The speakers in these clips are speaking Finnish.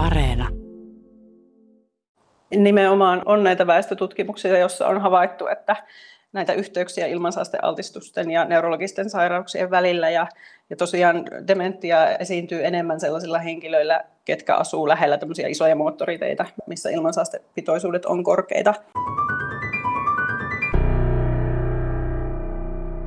Areena. Nimenomaan on näitä väestötutkimuksia, joissa on havaittu, että näitä yhteyksiä ilmansaastealtistusten ja neurologisten sairauksien välillä. Ja, ja tosiaan dementia esiintyy enemmän sellaisilla henkilöillä, ketkä asuu lähellä tämmöisiä isoja moottoriteitä, missä ilmansaastepitoisuudet on korkeita.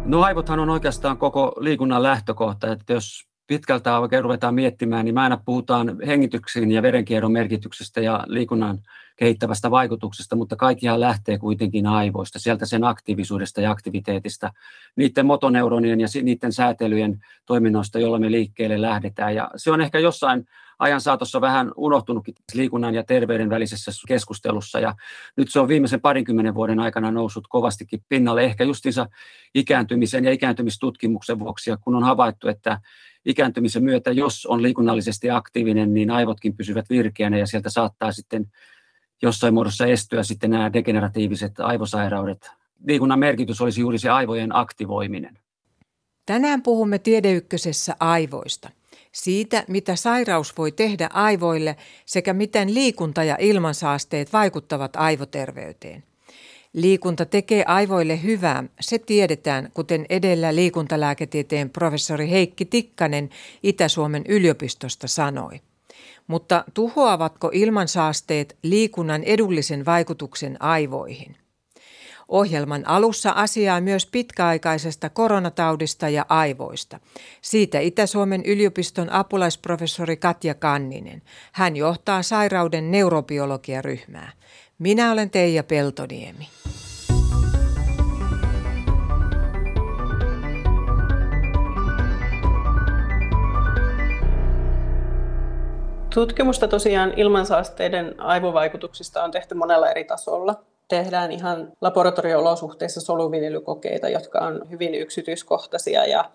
No aivothan on oikeastaan koko liikunnan lähtökohta, että jos pitkältä oikein ruvetaan miettimään, niin mä aina puhutaan hengityksen ja verenkierron merkityksestä ja liikunnan kehittävästä vaikutuksesta, mutta kaikkihan lähtee kuitenkin aivoista, sieltä sen aktiivisuudesta ja aktiviteetista, niiden motoneuronien ja niiden säätelyjen toiminnoista, joilla me liikkeelle lähdetään. Ja se on ehkä jossain ajan saatossa vähän unohtunutkin liikunnan ja terveyden välisessä keskustelussa ja nyt se on viimeisen parinkymmenen vuoden aikana noussut kovastikin pinnalle ehkä justiinsa ikääntymisen ja ikääntymistutkimuksen vuoksi ja kun on havaittu, että ikääntymisen myötä, jos on liikunnallisesti aktiivinen, niin aivotkin pysyvät virkeänä ja sieltä saattaa sitten jossain muodossa estyä sitten nämä degeneratiiviset aivosairaudet. Liikunnan merkitys olisi juuri se aivojen aktivoiminen. Tänään puhumme Tiedeykkösessä aivoista. Siitä, mitä sairaus voi tehdä aivoille sekä miten liikunta ja ilmansaasteet vaikuttavat aivoterveyteen. Liikunta tekee aivoille hyvää, se tiedetään, kuten edellä liikuntalääketieteen professori Heikki Tikkanen Itä-Suomen yliopistosta sanoi. Mutta tuhoavatko ilmansaasteet liikunnan edullisen vaikutuksen aivoihin? Ohjelman alussa asiaa myös pitkäaikaisesta koronataudista ja aivoista. Siitä Itä-Suomen yliopiston apulaisprofessori Katja Kanninen. Hän johtaa sairauden neurobiologiaryhmää. Minä olen Teija Peltoniemi. Tutkimusta tosiaan ilmansaasteiden aivovaikutuksista on tehty monella eri tasolla. Tehdään ihan laboratorio-olosuhteissa soluviljelykokeita, jotka on hyvin yksityiskohtaisia ja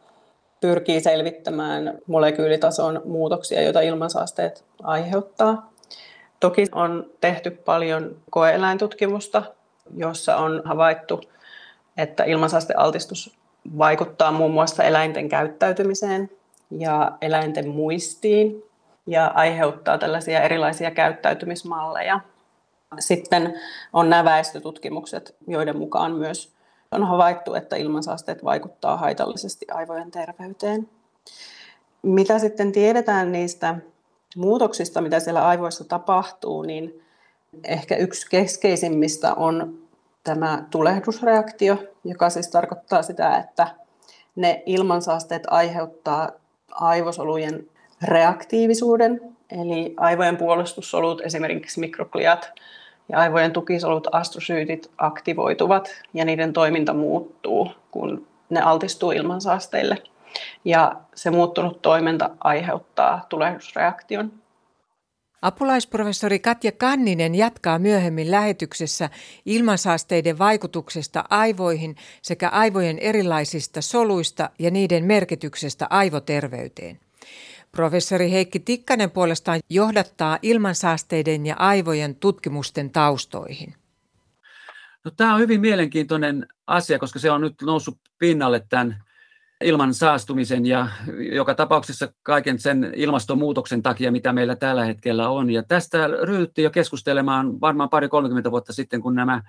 pyrkii selvittämään molekyylitason muutoksia, joita ilmansaasteet aiheuttaa. Toki on tehty paljon koeeläintutkimusta, jossa on havaittu, että ilmansaastealtistus vaikuttaa muun muassa eläinten käyttäytymiseen ja eläinten muistiin ja aiheuttaa tällaisia erilaisia käyttäytymismalleja. Sitten on nämä väestötutkimukset, joiden mukaan myös on havaittu, että ilmansaasteet vaikuttaa haitallisesti aivojen terveyteen. Mitä sitten tiedetään niistä muutoksista, mitä siellä aivoissa tapahtuu, niin ehkä yksi keskeisimmistä on tämä tulehdusreaktio, joka siis tarkoittaa sitä, että ne ilmansaasteet aiheuttaa aivosolujen reaktiivisuuden, eli aivojen puolustussolut, esimerkiksi mikrogliat ja aivojen tukisolut, astrosyytit, aktivoituvat ja niiden toiminta muuttuu, kun ne altistuu ilmansaasteille. Ja se muuttunut toiminta aiheuttaa tulehdusreaktion. Apulaisprofessori Katja Kanninen jatkaa myöhemmin lähetyksessä ilmansaasteiden vaikutuksesta aivoihin sekä aivojen erilaisista soluista ja niiden merkityksestä aivoterveyteen. Professori Heikki Tikkanen puolestaan johdattaa ilmansaasteiden ja aivojen tutkimusten taustoihin. No, tämä on hyvin mielenkiintoinen asia, koska se on nyt noussut pinnalle tämän ilman saastumisen ja joka tapauksessa kaiken sen ilmastonmuutoksen takia, mitä meillä tällä hetkellä on. Ja tästä ryhdyttiin jo keskustelemaan varmaan pari 30 vuotta sitten, kun nämä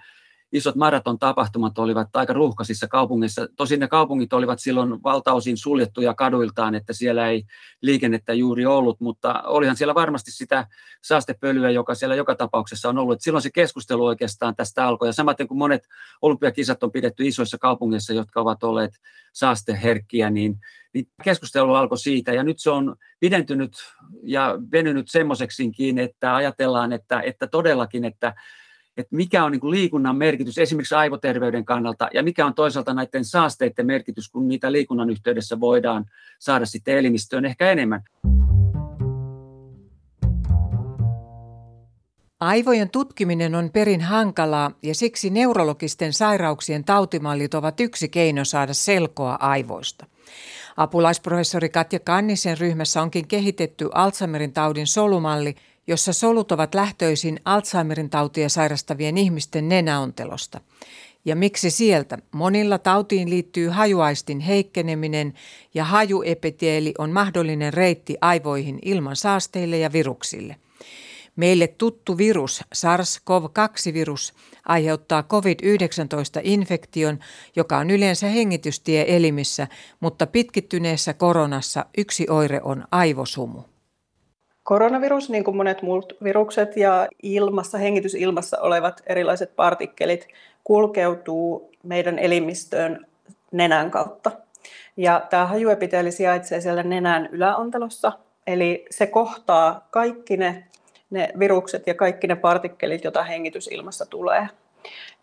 isot maraton tapahtumat olivat aika ruuhkaisissa kaupungeissa. Tosin ne kaupungit olivat silloin valtaosin suljettuja kaduiltaan, että siellä ei liikennettä juuri ollut, mutta olihan siellä varmasti sitä saastepölyä, joka siellä joka tapauksessa on ollut. Et silloin se keskustelu oikeastaan tästä alkoi. Ja samaten kuin monet olympiakisat on pidetty isoissa kaupungeissa, jotka ovat olleet saasteherkkiä, niin, niin keskustelu alkoi siitä. Ja nyt se on pidentynyt ja venynyt semmoiseksikin, että ajatellaan, että, että todellakin, että että mikä on niin kuin liikunnan merkitys esimerkiksi aivoterveyden kannalta ja mikä on toisaalta näiden saasteiden merkitys, kun niitä liikunnan yhteydessä voidaan saada sitten elimistöön ehkä enemmän. Aivojen tutkiminen on perin hankalaa ja siksi neurologisten sairauksien tautimallit ovat yksi keino saada selkoa aivoista. Apulaisprofessori Katja Kannisen ryhmässä onkin kehitetty Alzheimerin taudin solumalli – jossa solut ovat lähtöisin Alzheimerin tautia sairastavien ihmisten nenäontelosta. Ja miksi sieltä? Monilla tautiin liittyy hajuaistin heikkeneminen ja hajuepiteeli on mahdollinen reitti aivoihin ilman saasteille ja viruksille. Meille tuttu virus, SARS-CoV-2-virus, aiheuttaa COVID-19-infektion, joka on yleensä hengitystieelimissä, mutta pitkittyneessä koronassa yksi oire on aivosumu. Koronavirus, niin kuin monet muut virukset ja ilmassa, hengitysilmassa olevat erilaiset partikkelit, kulkeutuu meidän elimistöön nenän kautta. Ja tämä hajuepiteeli sijaitsee siellä nenän yläontelossa, eli se kohtaa kaikki ne, ne virukset ja kaikki ne partikkelit, joita hengitysilmassa tulee.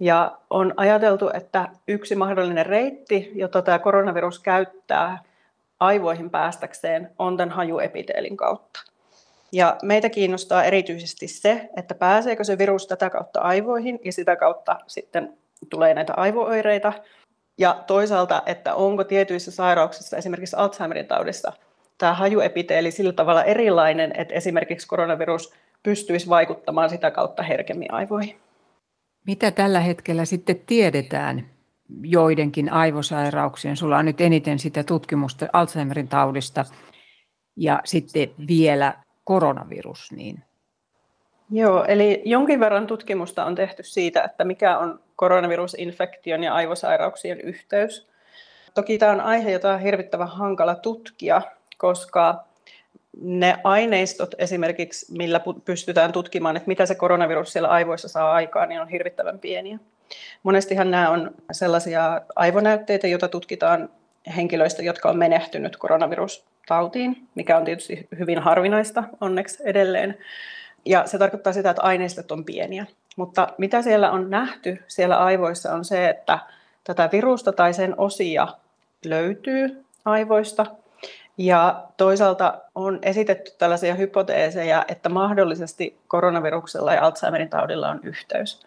Ja on ajateltu, että yksi mahdollinen reitti, jota tämä koronavirus käyttää aivoihin päästäkseen, on tämän hajuepiteelin kautta. Ja meitä kiinnostaa erityisesti se, että pääseekö se virus tätä kautta aivoihin ja sitä kautta sitten tulee näitä aivooireita. Ja toisaalta, että onko tietyissä sairauksissa, esimerkiksi Alzheimerin taudissa, tämä hajuepiteeli sillä tavalla erilainen, että esimerkiksi koronavirus pystyisi vaikuttamaan sitä kautta herkemmin aivoihin. Mitä tällä hetkellä sitten tiedetään joidenkin aivosairauksien? Sulla on nyt eniten sitä tutkimusta Alzheimerin taudista ja sitten vielä koronavirus. Niin. Joo, eli jonkin verran tutkimusta on tehty siitä, että mikä on koronavirusinfektion ja aivosairauksien yhteys. Toki tämä on aihe, jota on hirvittävän hankala tutkia, koska ne aineistot esimerkiksi, millä pystytään tutkimaan, että mitä se koronavirus siellä aivoissa saa aikaan, niin on hirvittävän pieniä. Monestihan nämä on sellaisia aivonäytteitä, joita tutkitaan henkilöistä, jotka on menehtynyt koronavirustautiin, mikä on tietysti hyvin harvinaista onneksi edelleen. Ja se tarkoittaa sitä, että aineistot on pieniä. Mutta mitä siellä on nähty siellä aivoissa on se, että tätä virusta tai sen osia löytyy aivoista. Ja toisaalta on esitetty tällaisia hypoteeseja, että mahdollisesti koronaviruksella ja Alzheimerin taudilla on yhteys.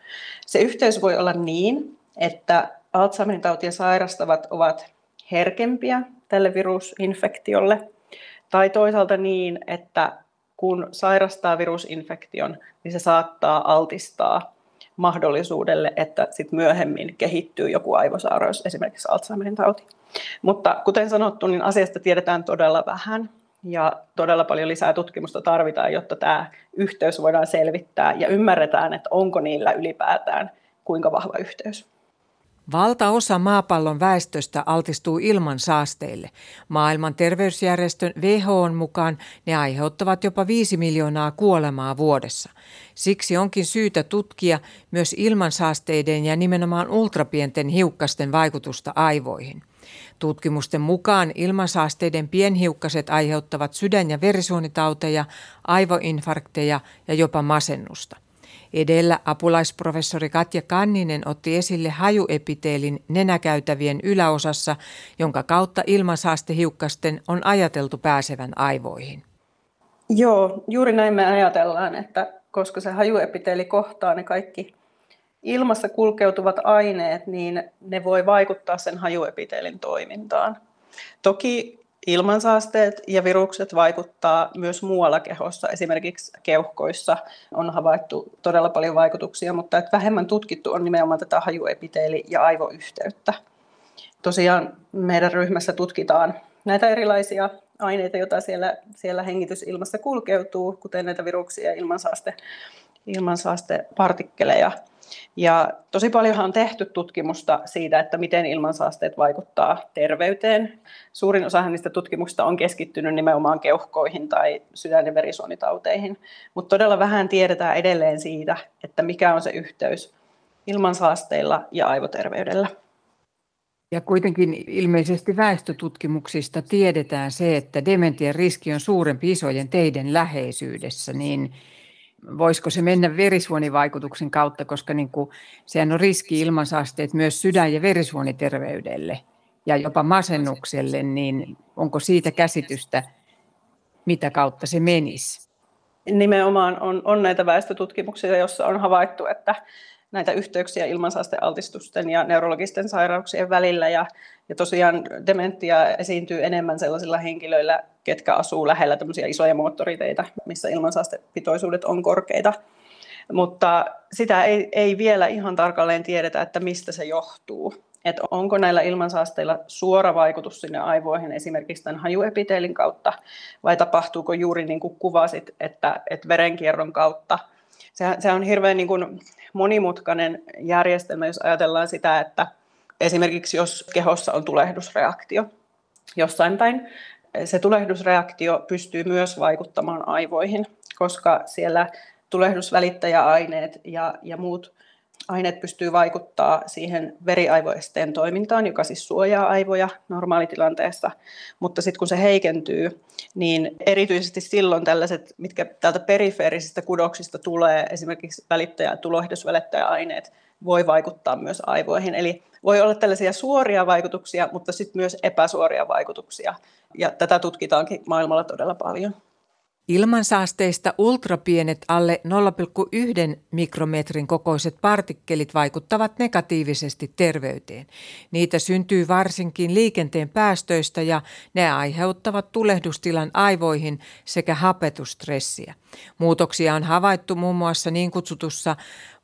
Se yhteys voi olla niin, että Alzheimerin tautia sairastavat ovat herkempiä tälle virusinfektiolle, tai toisaalta niin, että kun sairastaa virusinfektion, niin se saattaa altistaa mahdollisuudelle, että sit myöhemmin kehittyy joku aivosairaus, esimerkiksi Alzheimerin tauti. Mutta kuten sanottu, niin asiasta tiedetään todella vähän ja todella paljon lisää tutkimusta tarvitaan, jotta tämä yhteys voidaan selvittää ja ymmärretään, että onko niillä ylipäätään kuinka vahva yhteys. Valtaosa maapallon väestöstä altistuu ilman saasteille. Maailman terveysjärjestön WHOn mukaan ne aiheuttavat jopa 5 miljoonaa kuolemaa vuodessa. Siksi onkin syytä tutkia myös ilmansaasteiden ja nimenomaan ultrapienten hiukkasten vaikutusta aivoihin. Tutkimusten mukaan ilmansaasteiden pienhiukkaset aiheuttavat sydän- ja verisuonitauteja, aivoinfarkteja ja jopa masennusta. Edellä apulaisprofessori Katja Kanninen otti esille hajuepiteelin nenäkäytävien yläosassa, jonka kautta ilmansaastehiukkasten on ajateltu pääsevän aivoihin. Joo, juuri näin me ajatellaan, että koska se hajuepiteeli kohtaa ne kaikki ilmassa kulkeutuvat aineet, niin ne voi vaikuttaa sen hajuepiteelin toimintaan. Toki Ilmansaasteet ja virukset vaikuttaa myös muualla kehossa, esimerkiksi keuhkoissa on havaittu todella paljon vaikutuksia, mutta että vähemmän tutkittu on nimenomaan tätä hajuepiteeli- ja aivoyhteyttä. Tosiaan meidän ryhmässä tutkitaan näitä erilaisia aineita, joita siellä, siellä hengitysilmassa kulkeutuu, kuten näitä viruksia ja ilmansaaste, ilmansaastepartikkeleja. Ja tosi paljonhan on tehty tutkimusta siitä, että miten ilmansaasteet vaikuttaa terveyteen. Suurin osa niistä tutkimuksista on keskittynyt nimenomaan keuhkoihin tai sydän- ja verisuonitauteihin, mutta todella vähän tiedetään edelleen siitä, että mikä on se yhteys ilmansaasteilla ja aivoterveydellä. Ja kuitenkin ilmeisesti väestötutkimuksista tiedetään se, että dementian riski on suurempi isojen teiden läheisyydessä, niin voisiko se mennä verisuonivaikutuksen kautta, koska niin kuin, sehän on riski ilmansaasteet myös sydän- ja verisuoniterveydelle ja jopa masennukselle, niin onko siitä käsitystä, mitä kautta se menisi? Nimenomaan on, on näitä väestötutkimuksia, joissa on havaittu, että näitä yhteyksiä ilmansaastealtistusten ja neurologisten sairauksien välillä. Ja, ja tosiaan dementia esiintyy enemmän sellaisilla henkilöillä, ketkä asuu lähellä tämmöisiä isoja moottoriteitä, missä ilmansaastepitoisuudet on korkeita. mutta sitä ei, ei vielä ihan tarkalleen tiedetä, että mistä se johtuu. Että onko näillä ilmansaasteilla suora vaikutus sinne aivoihin esimerkiksi tämän hajuepiteelin kautta, vai tapahtuuko juuri niin kuin kuvasit, että, että verenkierron kautta. Se, se on hirveän niin kuin monimutkainen järjestelmä, jos ajatellaan sitä, että esimerkiksi jos kehossa on tulehdusreaktio jossain päin, se tulehdusreaktio pystyy myös vaikuttamaan aivoihin, koska siellä tulehdusvälittäjäaineet ja, ja muut aineet pystyy vaikuttaa siihen veriaivoesteen toimintaan, joka siis suojaa aivoja normaalitilanteessa, mutta sitten kun se heikentyy, niin erityisesti silloin tällaiset, mitkä täältä perifeerisistä kudoksista tulee, esimerkiksi välittäjä- ja tulehdusvälittäjäaineet, voi vaikuttaa myös aivoihin. Eli voi olla tällaisia suoria vaikutuksia, mutta sitten myös epäsuoria vaikutuksia. Ja tätä tutkitaankin maailmalla todella paljon. Ilmansaasteista ultrapienet alle 0,1 mikrometrin kokoiset partikkelit vaikuttavat negatiivisesti terveyteen. Niitä syntyy varsinkin liikenteen päästöistä ja ne aiheuttavat tulehdustilan aivoihin sekä hapetustressiä. Muutoksia on havaittu muun muassa niin kutsutussa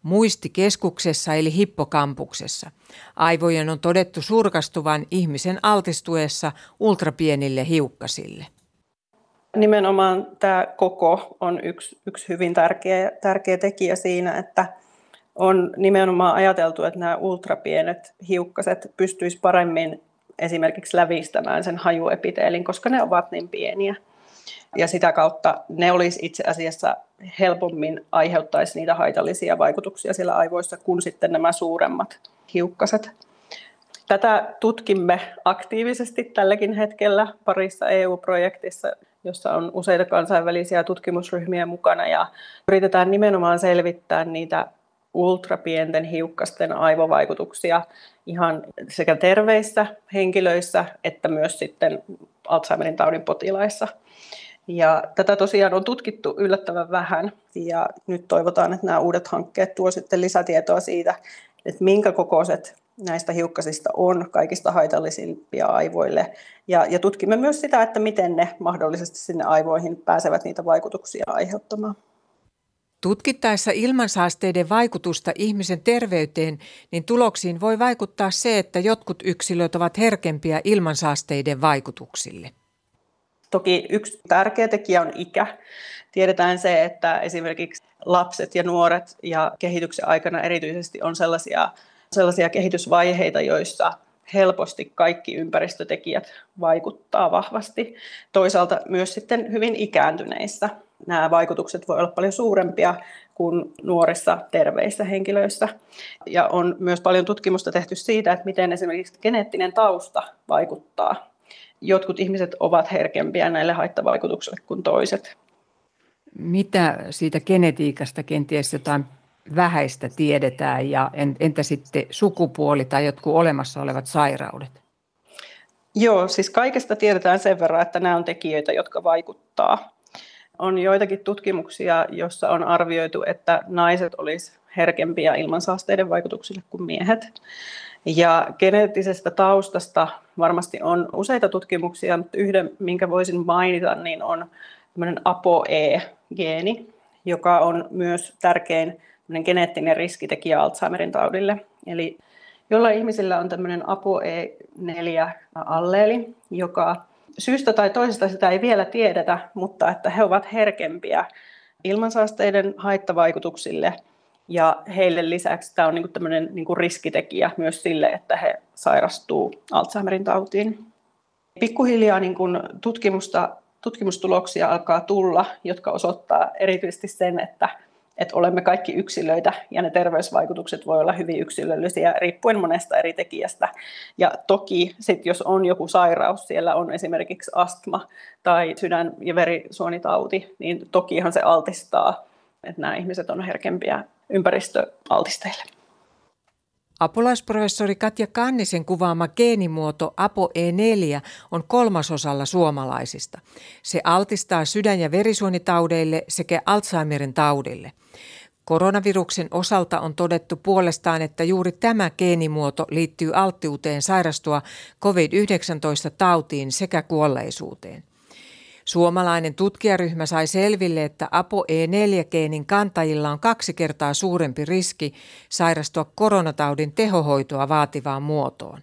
muistikeskuksessa eli hippokampuksessa. Aivojen on todettu surkastuvan ihmisen altistuessa ultrapienille hiukkasille. Nimenomaan tämä koko on yksi, yksi hyvin tärkeä, tärkeä tekijä siinä, että on nimenomaan ajateltu, että nämä ultrapienet hiukkaset pystyisivät paremmin esimerkiksi lävistämään sen hajuepiteelin, koska ne ovat niin pieniä. Ja sitä kautta ne olisi itse asiassa helpommin aiheuttaisi niitä haitallisia vaikutuksia siellä aivoissa kuin sitten nämä suuremmat hiukkaset. Tätä tutkimme aktiivisesti tälläkin hetkellä parissa EU-projektissa, jossa on useita kansainvälisiä tutkimusryhmiä mukana ja yritetään nimenomaan selvittää niitä ultrapienten hiukkasten aivovaikutuksia ihan sekä terveissä henkilöissä että myös sitten Alzheimerin taudin potilaissa. Ja tätä tosiaan on tutkittu yllättävän vähän ja nyt toivotaan, että nämä uudet hankkeet tuovat sitten lisätietoa siitä, että minkä kokoiset näistä hiukkasista on kaikista haitallisimpia aivoille. Ja, ja tutkimme myös sitä, että miten ne mahdollisesti sinne aivoihin pääsevät niitä vaikutuksia aiheuttamaan. Tutkittaessa ilmansaasteiden vaikutusta ihmisen terveyteen, niin tuloksiin voi vaikuttaa se, että jotkut yksilöt ovat herkempiä ilmansaasteiden vaikutuksille. Toki yksi tärkeä tekijä on ikä. Tiedetään se, että esimerkiksi lapset ja nuoret ja kehityksen aikana erityisesti on sellaisia sellaisia kehitysvaiheita, joissa helposti kaikki ympäristötekijät vaikuttaa vahvasti. Toisaalta myös sitten hyvin ikääntyneissä nämä vaikutukset voi olla paljon suurempia kuin nuorissa terveissä henkilöissä. Ja on myös paljon tutkimusta tehty siitä, että miten esimerkiksi geneettinen tausta vaikuttaa. Jotkut ihmiset ovat herkempiä näille haittavaikutuksille kuin toiset. Mitä siitä genetiikasta kenties jotain vähäistä tiedetään ja entä sitten sukupuoli tai jotkut olemassa olevat sairaudet? Joo, siis kaikesta tiedetään sen verran, että nämä on tekijöitä, jotka vaikuttaa. On joitakin tutkimuksia, joissa on arvioitu, että naiset olisivat herkempiä ilmansaasteiden vaikutuksille kuin miehet. Ja geneettisestä taustasta varmasti on useita tutkimuksia, mutta yhden, minkä voisin mainita, niin on ApoE-geeni, joka on myös tärkein geneettinen riskitekijä Alzheimerin taudille. Eli jolla ihmisillä on tämmöinen ApoE4-alleeli, joka syystä tai toisesta sitä ei vielä tiedetä, mutta että he ovat herkempiä ilmansaasteiden haittavaikutuksille ja heille lisäksi tämä on niin tämmöinen niin riskitekijä myös sille, että he sairastuu Alzheimerin tautiin. Pikkuhiljaa niin kuin tutkimusta, tutkimustuloksia alkaa tulla, jotka osoittaa erityisesti sen, että että olemme kaikki yksilöitä ja ne terveysvaikutukset voi olla hyvin yksilöllisiä riippuen monesta eri tekijästä. Ja toki sit, jos on joku sairaus, siellä on esimerkiksi astma tai sydän- ja verisuonitauti, niin tokihan se altistaa, että nämä ihmiset on herkempiä ympäristöaltisteille. Apulaisprofessori Katja Kannisen kuvaama geenimuoto ApoE4 on kolmasosalla suomalaisista. Se altistaa sydän- ja verisuonitaudeille sekä Alzheimerin taudille. Koronaviruksen osalta on todettu puolestaan, että juuri tämä geenimuoto liittyy alttiuteen sairastua COVID-19-tautiin sekä kuolleisuuteen. Suomalainen tutkijaryhmä sai selville, että ApoE4-geenin kantajilla on kaksi kertaa suurempi riski sairastua koronataudin tehohoitoa vaativaan muotoon.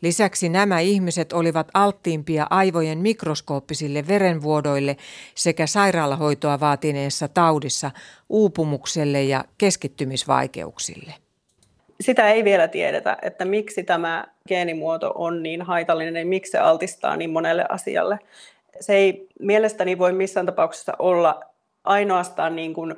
Lisäksi nämä ihmiset olivat alttiimpia aivojen mikroskooppisille verenvuodoille sekä sairaalahoitoa vaatineessa taudissa uupumukselle ja keskittymisvaikeuksille. Sitä ei vielä tiedetä, että miksi tämä geenimuoto on niin haitallinen ja miksi se altistaa niin monelle asialle. Se ei mielestäni voi missään tapauksessa olla ainoastaan niin kuin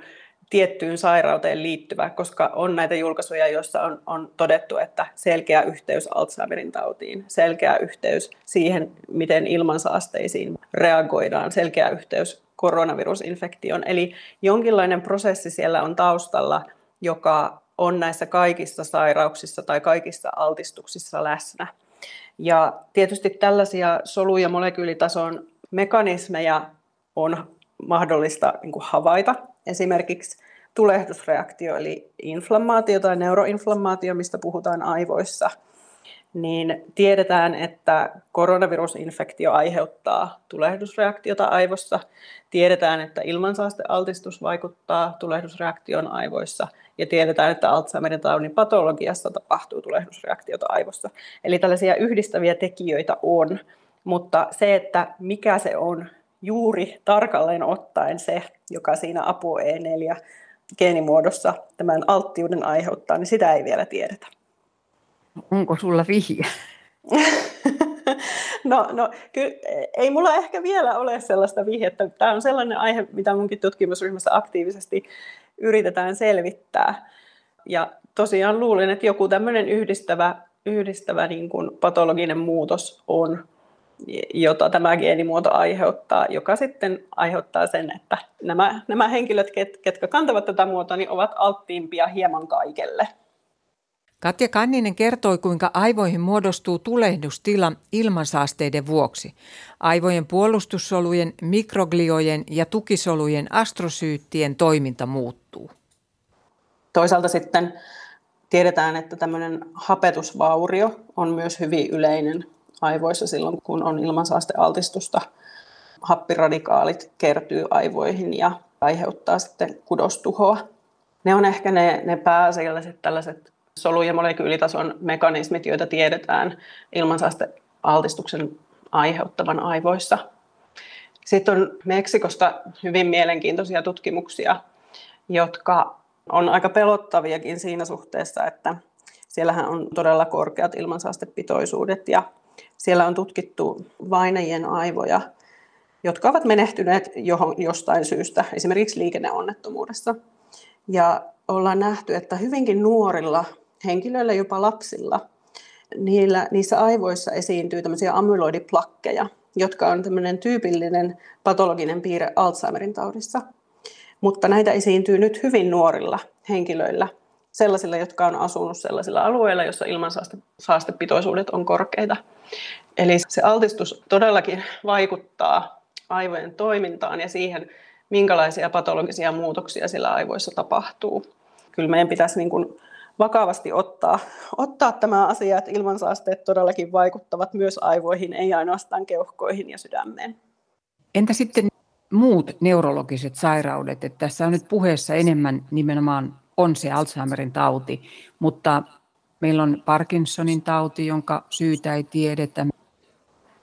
tiettyyn sairauteen liittyvä, koska on näitä julkaisuja, joissa on, on todettu, että selkeä yhteys Alzheimerin tautiin, selkeä yhteys siihen, miten ilmansaasteisiin reagoidaan, selkeä yhteys koronavirusinfektioon. Eli jonkinlainen prosessi siellä on taustalla, joka on näissä kaikissa sairauksissa tai kaikissa altistuksissa läsnä. Ja tietysti tällaisia solu- ja molekyylitason mekanismeja on mahdollista niin kuin havaita. Esimerkiksi tulehdusreaktio, eli inflammaatio tai neuroinflammaatio, mistä puhutaan aivoissa, niin tiedetään, että koronavirusinfektio aiheuttaa tulehdusreaktiota aivossa. Tiedetään, että ilmansaastealtistus vaikuttaa tulehdusreaktion aivoissa ja tiedetään, että Alzheimerin taudin patologiassa tapahtuu tulehdusreaktiota aivossa. Eli tällaisia yhdistäviä tekijöitä on, mutta se, että mikä se on juuri tarkalleen ottaen se, joka siinä ApoE4 geenimuodossa tämän alttiuden aiheuttaa, niin sitä ei vielä tiedetä. Onko sulla vihje? no, no kyllä, ei mulla ehkä vielä ole sellaista vihjettä. Tämä on sellainen aihe, mitä munkin tutkimusryhmässä aktiivisesti yritetään selvittää. Ja tosiaan luulen, että joku tämmöinen yhdistävä, yhdistävä niin kuin patologinen muutos on jota tämä geenimuoto aiheuttaa, joka sitten aiheuttaa sen, että nämä, nämä henkilöt, ket, ketkä kantavat tätä muotoa, niin ovat alttiimpia hieman kaikelle. Katja Kanninen kertoi, kuinka aivoihin muodostuu tulehdustila ilmansaasteiden vuoksi. Aivojen puolustussolujen, mikrogliojen ja tukisolujen astrosyyttien toiminta muuttuu. Toisaalta sitten tiedetään, että tämmöinen hapetusvaurio on myös hyvin yleinen aivoissa silloin, kun on ilmansaastealtistusta. Happiradikaalit kertyy aivoihin ja aiheuttaa sitten kudostuhoa. Ne on ehkä ne, ne pääasialliset tällaiset solu- ja molekyylitason mekanismit, joita tiedetään ilmansaastealtistuksen aiheuttavan aivoissa. Sitten on Meksikosta hyvin mielenkiintoisia tutkimuksia, jotka on aika pelottaviakin siinä suhteessa, että siellähän on todella korkeat ilmansaastepitoisuudet ja siellä on tutkittu vainajien aivoja, jotka ovat menehtyneet johon, jostain syystä, esimerkiksi liikenneonnettomuudessa. Ja ollaan nähty, että hyvinkin nuorilla henkilöillä, jopa lapsilla, niillä, niissä aivoissa esiintyy tämmöisiä amyloidiplakkeja, jotka on tämmöinen tyypillinen patologinen piirre Alzheimerin taudissa. Mutta näitä esiintyy nyt hyvin nuorilla henkilöillä, sellaisilla, jotka on asunut sellaisilla alueilla, joissa ilmansaastepitoisuudet on korkeita. Eli se altistus todellakin vaikuttaa aivojen toimintaan ja siihen, minkälaisia patologisia muutoksia sillä aivoissa tapahtuu. Kyllä meidän pitäisi niin kuin vakavasti ottaa, ottaa tämä asia, että ilmansaasteet todellakin vaikuttavat myös aivoihin, ei ainoastaan keuhkoihin ja sydämeen. Entä sitten muut neurologiset sairaudet? Että tässä on nyt puheessa enemmän nimenomaan on se Alzheimerin tauti, mutta meillä on Parkinsonin tauti, jonka syytä ei tiedetä.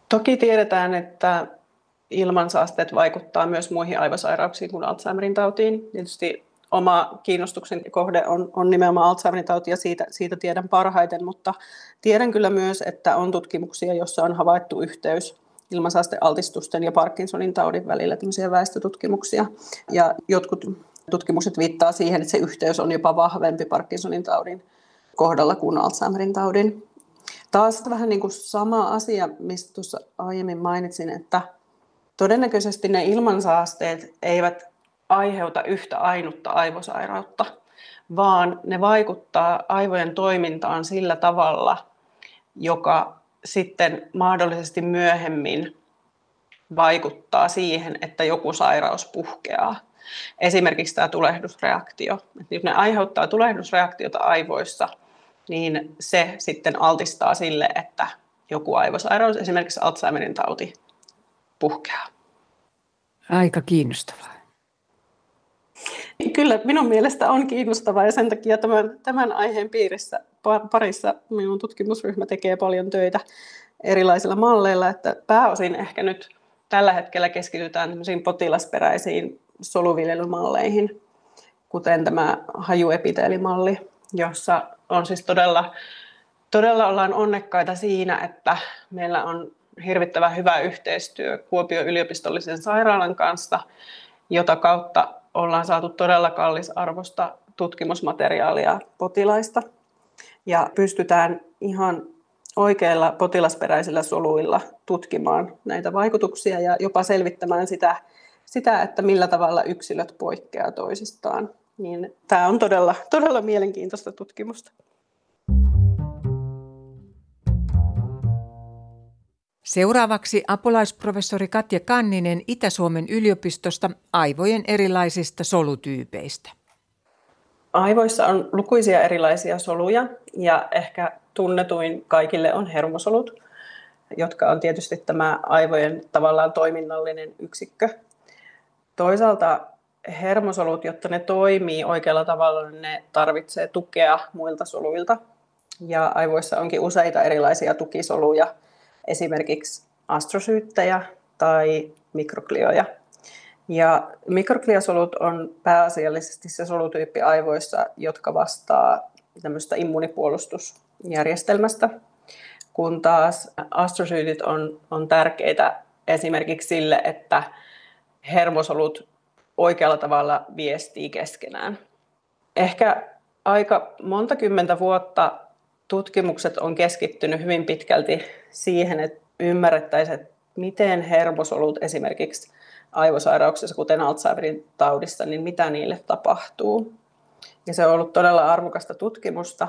Toki tiedetään, että ilmansaasteet vaikuttaa myös muihin aivosairauksiin kuin Alzheimerin tautiin. Tietysti oma kiinnostuksen kohde on, on nimenomaan Alzheimerin tauti ja siitä, siitä tiedän parhaiten, mutta tiedän kyllä myös, että on tutkimuksia, joissa on havaittu yhteys ilmansaastealtistusten ja Parkinsonin taudin välillä, tämmöisiä väestötutkimuksia. Ja jotkut tutkimukset viittaa siihen, että se yhteys on jopa vahvempi Parkinsonin taudin kohdalla kuin Alzheimerin taudin. Taas vähän niin kuin sama asia, mistä tuossa aiemmin mainitsin, että todennäköisesti ne ilmansaasteet eivät aiheuta yhtä ainutta aivosairautta, vaan ne vaikuttaa aivojen toimintaan sillä tavalla, joka sitten mahdollisesti myöhemmin vaikuttaa siihen, että joku sairaus puhkeaa. Esimerkiksi tämä tulehdusreaktio. Että jos ne aiheuttaa tulehdusreaktiota aivoissa, niin se sitten altistaa sille, että joku aivosairaus, esimerkiksi Alzheimerin tauti, puhkeaa. Aika kiinnostavaa. Kyllä, minun mielestä on kiinnostavaa ja sen takia tämän, tämän aiheen piirissä parissa minun tutkimusryhmä tekee paljon töitä erilaisilla malleilla, että pääosin ehkä nyt tällä hetkellä keskitytään potilasperäisiin soluviljelymalleihin, kuten tämä hajuepiteelimalli, jossa on siis todella, todella ollaan onnekkaita siinä, että meillä on hirvittävän hyvä yhteistyö Kuopion yliopistollisen sairaalan kanssa, jota kautta ollaan saatu todella kallisarvosta tutkimusmateriaalia potilaista. Ja pystytään ihan oikeilla potilasperäisillä soluilla tutkimaan näitä vaikutuksia ja jopa selvittämään sitä, sitä että millä tavalla yksilöt poikkeaa toisistaan. Niin tämä on todella, todella mielenkiintoista tutkimusta. Seuraavaksi apulaisprofessori Katja Kanninen Itä-Suomen yliopistosta aivojen erilaisista solutyypeistä. Aivoissa on lukuisia erilaisia soluja ja ehkä tunnetuin kaikille on hermosolut, jotka on tietysti tämä aivojen tavallaan toiminnallinen yksikkö. Toisaalta hermosolut, jotta ne toimii oikealla tavalla, niin ne tarvitsee tukea muilta soluilta. Ja aivoissa onkin useita erilaisia tukisoluja, esimerkiksi astrosyyttejä tai mikroklioja. Ja mikrokliosolut on pääasiallisesti se solutyyppi aivoissa, jotka vastaa tämmöistä immunipuolustusjärjestelmästä, kun taas astrosyytit on, on tärkeitä esimerkiksi sille, että hermosolut oikealla tavalla viestii keskenään. Ehkä aika monta kymmentä vuotta tutkimukset on keskittynyt hyvin pitkälti siihen, että ymmärrettäisiin, että miten hermosolut esimerkiksi aivosairauksissa, kuten Alzheimerin taudissa, niin mitä niille tapahtuu. Ja se on ollut todella arvokasta tutkimusta.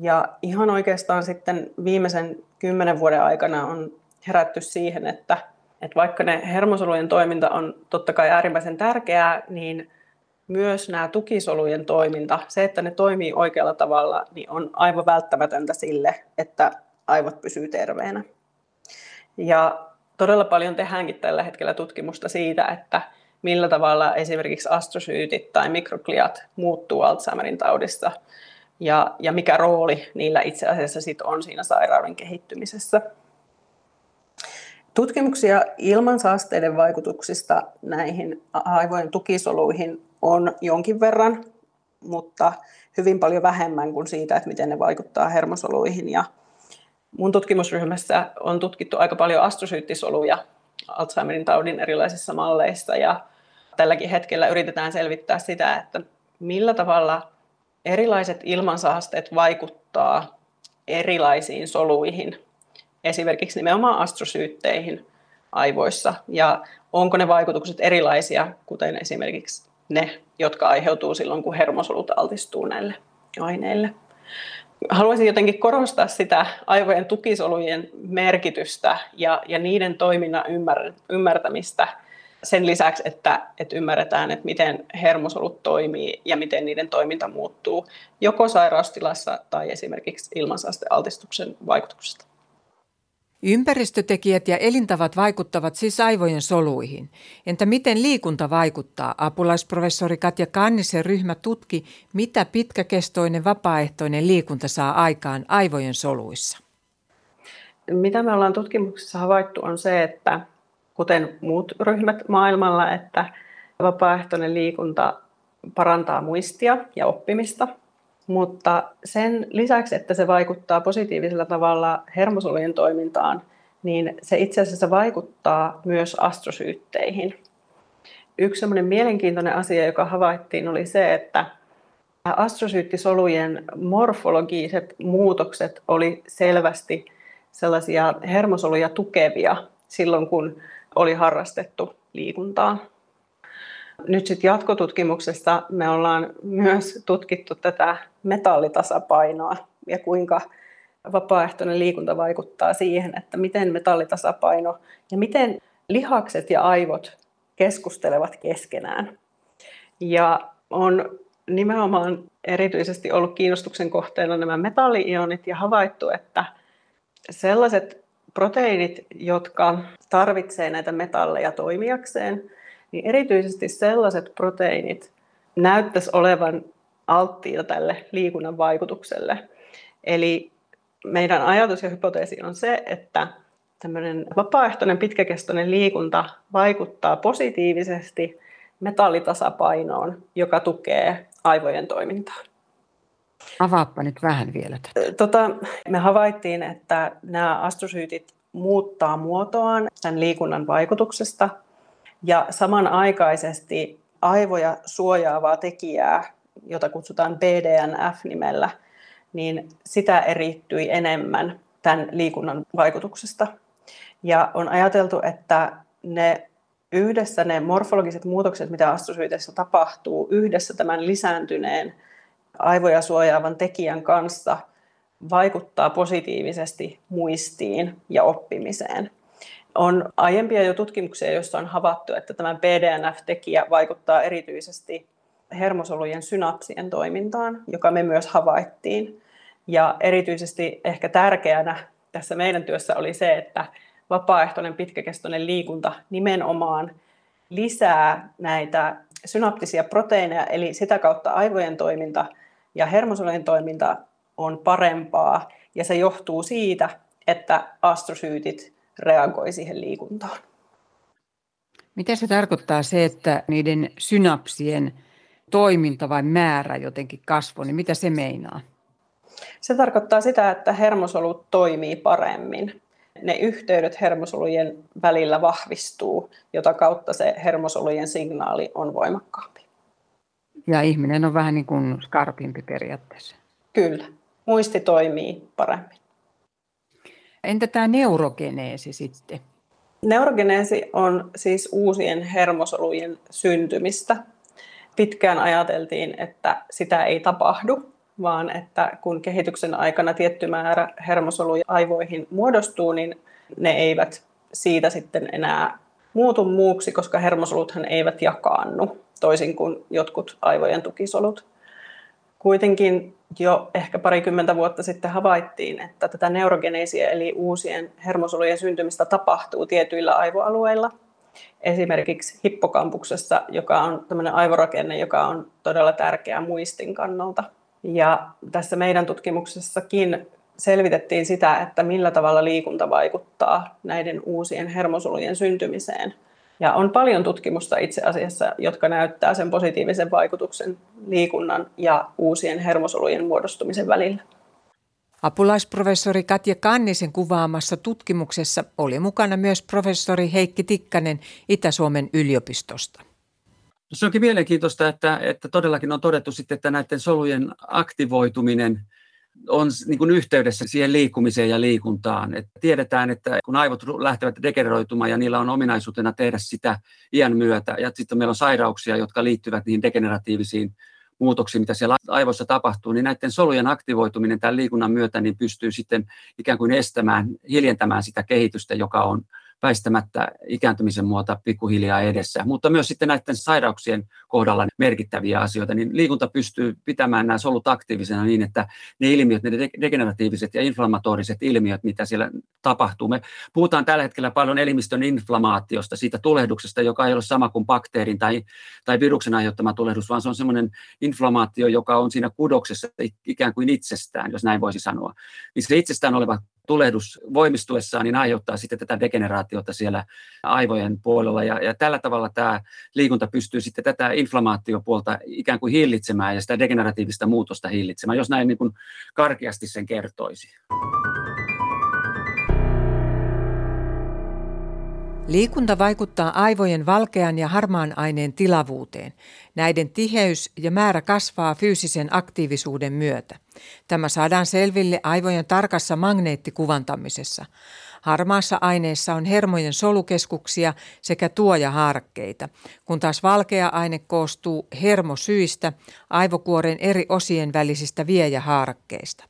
Ja ihan oikeastaan sitten viimeisen kymmenen vuoden aikana on herätty siihen, että, että vaikka ne hermosolujen toiminta on totta kai äärimmäisen tärkeää, niin myös nämä tukisolujen toiminta, se, että ne toimii oikealla tavalla, niin on aivan välttämätöntä sille, että aivot pysyy terveenä. Ja todella paljon tehdäänkin tällä hetkellä tutkimusta siitä, että millä tavalla esimerkiksi astrosyytit tai mikrogliat muuttuu Alzheimerin taudissa ja, ja mikä rooli niillä itse asiassa sit on siinä sairauden kehittymisessä. Tutkimuksia ilmansaasteiden vaikutuksista näihin aivojen tukisoluihin on jonkin verran, mutta hyvin paljon vähemmän kuin siitä, että miten ne vaikuttaa hermosoluihin. Ja mun tutkimusryhmässä on tutkittu aika paljon astrosyyttisoluja Alzheimerin taudin erilaisissa malleissa ja tälläkin hetkellä yritetään selvittää sitä, että millä tavalla erilaiset ilmansaasteet vaikuttaa erilaisiin soluihin, esimerkiksi nimenomaan astrosyytteihin aivoissa, ja onko ne vaikutukset erilaisia, kuten esimerkiksi ne, jotka aiheutuu silloin, kun hermosolut altistuu näille aineille. Haluaisin jotenkin korostaa sitä aivojen tukisolujen merkitystä ja, ja niiden toiminnan ymmär, ymmärtämistä sen lisäksi, että, että ymmärretään, että miten hermosolut toimii ja miten niiden toiminta muuttuu joko sairaustilassa tai esimerkiksi ilmansaastealtistuksen vaikutuksesta. Ympäristötekijät ja elintavat vaikuttavat siis aivojen soluihin. Entä miten liikunta vaikuttaa? Apulaisprofessori Katja Kannisen ryhmä tutki, mitä pitkäkestoinen vapaaehtoinen liikunta saa aikaan aivojen soluissa. Mitä me ollaan tutkimuksessa havaittu on se, että kuten muut ryhmät maailmalla, että vapaaehtoinen liikunta parantaa muistia ja oppimista. Mutta sen lisäksi, että se vaikuttaa positiivisella tavalla hermosolujen toimintaan, niin se itse asiassa vaikuttaa myös astrosyytteihin. Yksi semmoinen mielenkiintoinen asia, joka havaittiin, oli se, että astrosyyttisolujen morfologiset muutokset oli selvästi sellaisia hermosoluja tukevia silloin, kun oli harrastettu liikuntaa. Nyt sitten jatkotutkimuksessa me ollaan myös tutkittu tätä metallitasapainoa ja kuinka vapaaehtoinen liikunta vaikuttaa siihen, että miten metallitasapaino ja miten lihakset ja aivot keskustelevat keskenään. Ja on nimenomaan erityisesti ollut kiinnostuksen kohteena nämä metalliionit ja havaittu, että sellaiset proteiinit, jotka tarvitsevat näitä metalleja toimijakseen, niin erityisesti sellaiset proteiinit näyttäisi olevan alttiita tälle liikunnan vaikutukselle. Eli meidän ajatus ja hypoteesi on se, että tämmöinen vapaaehtoinen pitkäkestoinen liikunta vaikuttaa positiivisesti metallitasapainoon, joka tukee aivojen toimintaa. Avaappa nyt vähän vielä tätä. Tota, me havaittiin, että nämä astrosyytit muuttaa muotoaan tämän liikunnan vaikutuksesta ja samanaikaisesti aivoja suojaavaa tekijää, jota kutsutaan BDNF-nimellä, niin sitä erittyi enemmän tämän liikunnan vaikutuksesta. Ja on ajateltu, että ne yhdessä ne morfologiset muutokset, mitä astrosyyteissä tapahtuu, yhdessä tämän lisääntyneen aivoja suojaavan tekijän kanssa vaikuttaa positiivisesti muistiin ja oppimiseen. On aiempia jo tutkimuksia, joissa on havaittu, että tämä BDNF-tekijä vaikuttaa erityisesti hermosolujen synapsien toimintaan, joka me myös havaittiin. Ja erityisesti ehkä tärkeänä tässä meidän työssä oli se, että vapaaehtoinen pitkäkestoinen liikunta nimenomaan lisää näitä synaptisia proteiineja, eli sitä kautta aivojen toiminta ja hermosolujen toiminta on parempaa, ja se johtuu siitä, että astrosyytit reagoi siihen liikuntaan. Mitä se tarkoittaa se, että niiden synapsien toiminta vai määrä jotenkin kasvoi, niin mitä se meinaa? Se tarkoittaa sitä, että hermosolut toimii paremmin. Ne yhteydet hermosolujen välillä vahvistuu, jota kautta se hermosolujen signaali on voimakkaampi. Ja ihminen on vähän niin kuin skarpimpi periaatteessa. Kyllä, muisti toimii paremmin. Entä tämä neurogeneesi sitten? Neurogeneesi on siis uusien hermosolujen syntymistä. Pitkään ajateltiin, että sitä ei tapahdu, vaan että kun kehityksen aikana tietty määrä hermosoluja aivoihin muodostuu, niin ne eivät siitä sitten enää muutu muuksi, koska hermosoluthan eivät jakaannu, toisin kuin jotkut aivojen tukisolut. Kuitenkin jo ehkä parikymmentä vuotta sitten havaittiin, että tätä neurogeneisiä eli uusien hermosolujen syntymistä tapahtuu tietyillä aivoalueilla. Esimerkiksi hippokampuksessa, joka on tämmöinen aivorakenne, joka on todella tärkeä muistin kannalta. Ja tässä meidän tutkimuksessakin selvitettiin sitä, että millä tavalla liikunta vaikuttaa näiden uusien hermosolujen syntymiseen. Ja on paljon tutkimusta itse asiassa, jotka näyttää sen positiivisen vaikutuksen liikunnan ja uusien hermosolujen muodostumisen välillä. Apulaisprofessori Katja Kannisen kuvaamassa tutkimuksessa oli mukana myös professori Heikki Tikkanen Itä-Suomen yliopistosta. Se onkin mielenkiintoista, että, että todellakin on todettu sitten, että näiden solujen aktivoituminen on niin kuin yhteydessä siihen liikkumiseen ja liikuntaan. Et tiedetään, että kun aivot lähtevät degeneroitumaan ja niillä on ominaisuutena tehdä sitä iän myötä, ja sitten meillä on sairauksia, jotka liittyvät niihin degeneratiivisiin muutoksiin, mitä siellä aivoissa tapahtuu, niin näiden solujen aktivoituminen tämän liikunnan myötä niin pystyy sitten ikään kuin estämään, hiljentämään sitä kehitystä, joka on väistämättä ikääntymisen muuta pikkuhiljaa edessä, mutta myös sitten näiden sairauksien kohdalla merkittäviä asioita, niin liikunta pystyy pitämään nämä solut aktiivisena niin, että ne ilmiöt, ne degeneratiiviset ja inflammatoriset ilmiöt, mitä siellä tapahtuu. Me puhutaan tällä hetkellä paljon elimistön inflamaatiosta, siitä tulehduksesta, joka ei ole sama kuin bakteerin tai, tai viruksen aiheuttama tulehdus, vaan se on semmoinen inflamaatio, joka on siinä kudoksessa ikään kuin itsestään, jos näin voisi sanoa. Niin se itsestään oleva tulehdus voimistuessaan niin aiheuttaa sitten tätä degeneraatiota siellä aivojen puolella. Ja, ja tällä tavalla tämä liikunta pystyy sitten tätä inflamaatiopuolta ikään kuin hillitsemään ja sitä degeneratiivista muutosta hillitsemään, jos näin niin kuin karkeasti sen kertoisi. Liikunta vaikuttaa aivojen valkean ja harmaan aineen tilavuuteen. Näiden tiheys ja määrä kasvaa fyysisen aktiivisuuden myötä. Tämä saadaan selville aivojen tarkassa magneettikuvantamisessa. Harmaassa aineessa on hermojen solukeskuksia sekä tuojahaarakkeita, kun taas valkea aine koostuu hermosyistä, aivokuoren eri osien välisistä viejähaarakkeista.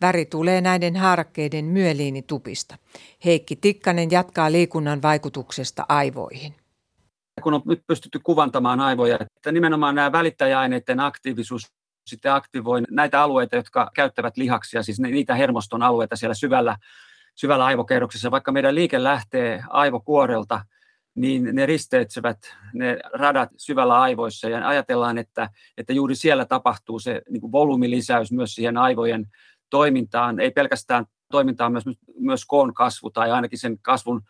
Väri tulee näiden haarakkeiden myeliinitupista. Heikki Tikkanen jatkaa liikunnan vaikutuksesta aivoihin kun on nyt pystytty kuvantamaan aivoja, että nimenomaan nämä välittäjäaineiden aktiivisuus sitten aktivoi näitä alueita, jotka käyttävät lihaksia, siis niitä hermoston alueita siellä syvällä syvällä aivokerroksessa, vaikka meidän liike lähtee aivokuorelta, niin ne risteetsevät ne radat syvällä aivoissa. Ja ajatellaan, että, että juuri siellä tapahtuu se niin kuin volyymilisäys myös siihen aivojen toimintaan, ei pelkästään toimintaan, myös, myös koon kasvu tai ainakin sen kasvun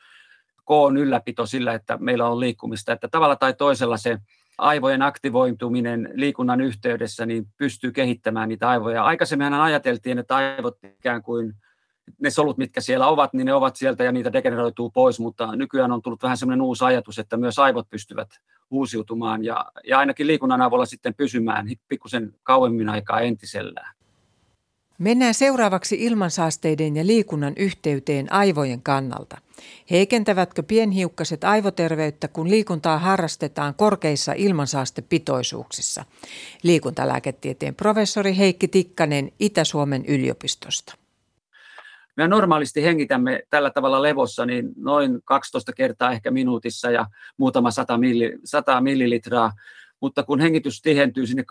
koon ylläpito sillä, että meillä on liikkumista, että tavalla tai toisella se aivojen aktivoituminen liikunnan yhteydessä niin pystyy kehittämään niitä aivoja. Aikaisemmin ajateltiin, että aivot ikään kuin ne solut, mitkä siellä ovat, niin ne ovat sieltä ja niitä degeneroituu pois, mutta nykyään on tullut vähän semmoinen uusi ajatus, että myös aivot pystyvät uusiutumaan ja, ja ainakin liikunnan avulla sitten pysymään pikkusen kauemmin aikaa entisellään. Mennään seuraavaksi ilmansaasteiden ja liikunnan yhteyteen aivojen kannalta. Heikentävätkö pienhiukkaset aivoterveyttä, kun liikuntaa harrastetaan korkeissa ilmansaastepitoisuuksissa? Liikuntalääketieteen professori Heikki Tikkanen Itä-Suomen yliopistosta. Me normaalisti hengitämme tällä tavalla levossa niin noin 12 kertaa ehkä minuutissa ja muutama 100, milli, 100 millilitraa. Mutta kun hengitys tihentyy sinne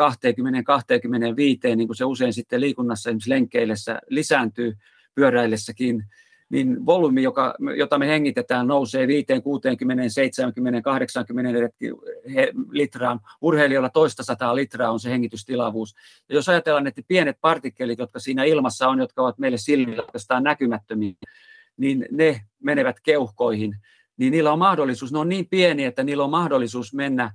20-25, niin kuin se usein sitten liikunnassa esimerkiksi lenkkeillessä lisääntyy pyöräillessäkin, niin volyymi, joka, jota me hengitetään, nousee 5, 60, 70, 80 litraan. Urheilijoilla toista sataa litraa on se hengitystilavuus. Ja jos ajatellaan, että pienet partikkelit, jotka siinä ilmassa on, jotka ovat meille silmillä näkymättömiä, niin ne menevät keuhkoihin, niin niillä on mahdollisuus, ne on niin pieniä, että niillä on mahdollisuus mennä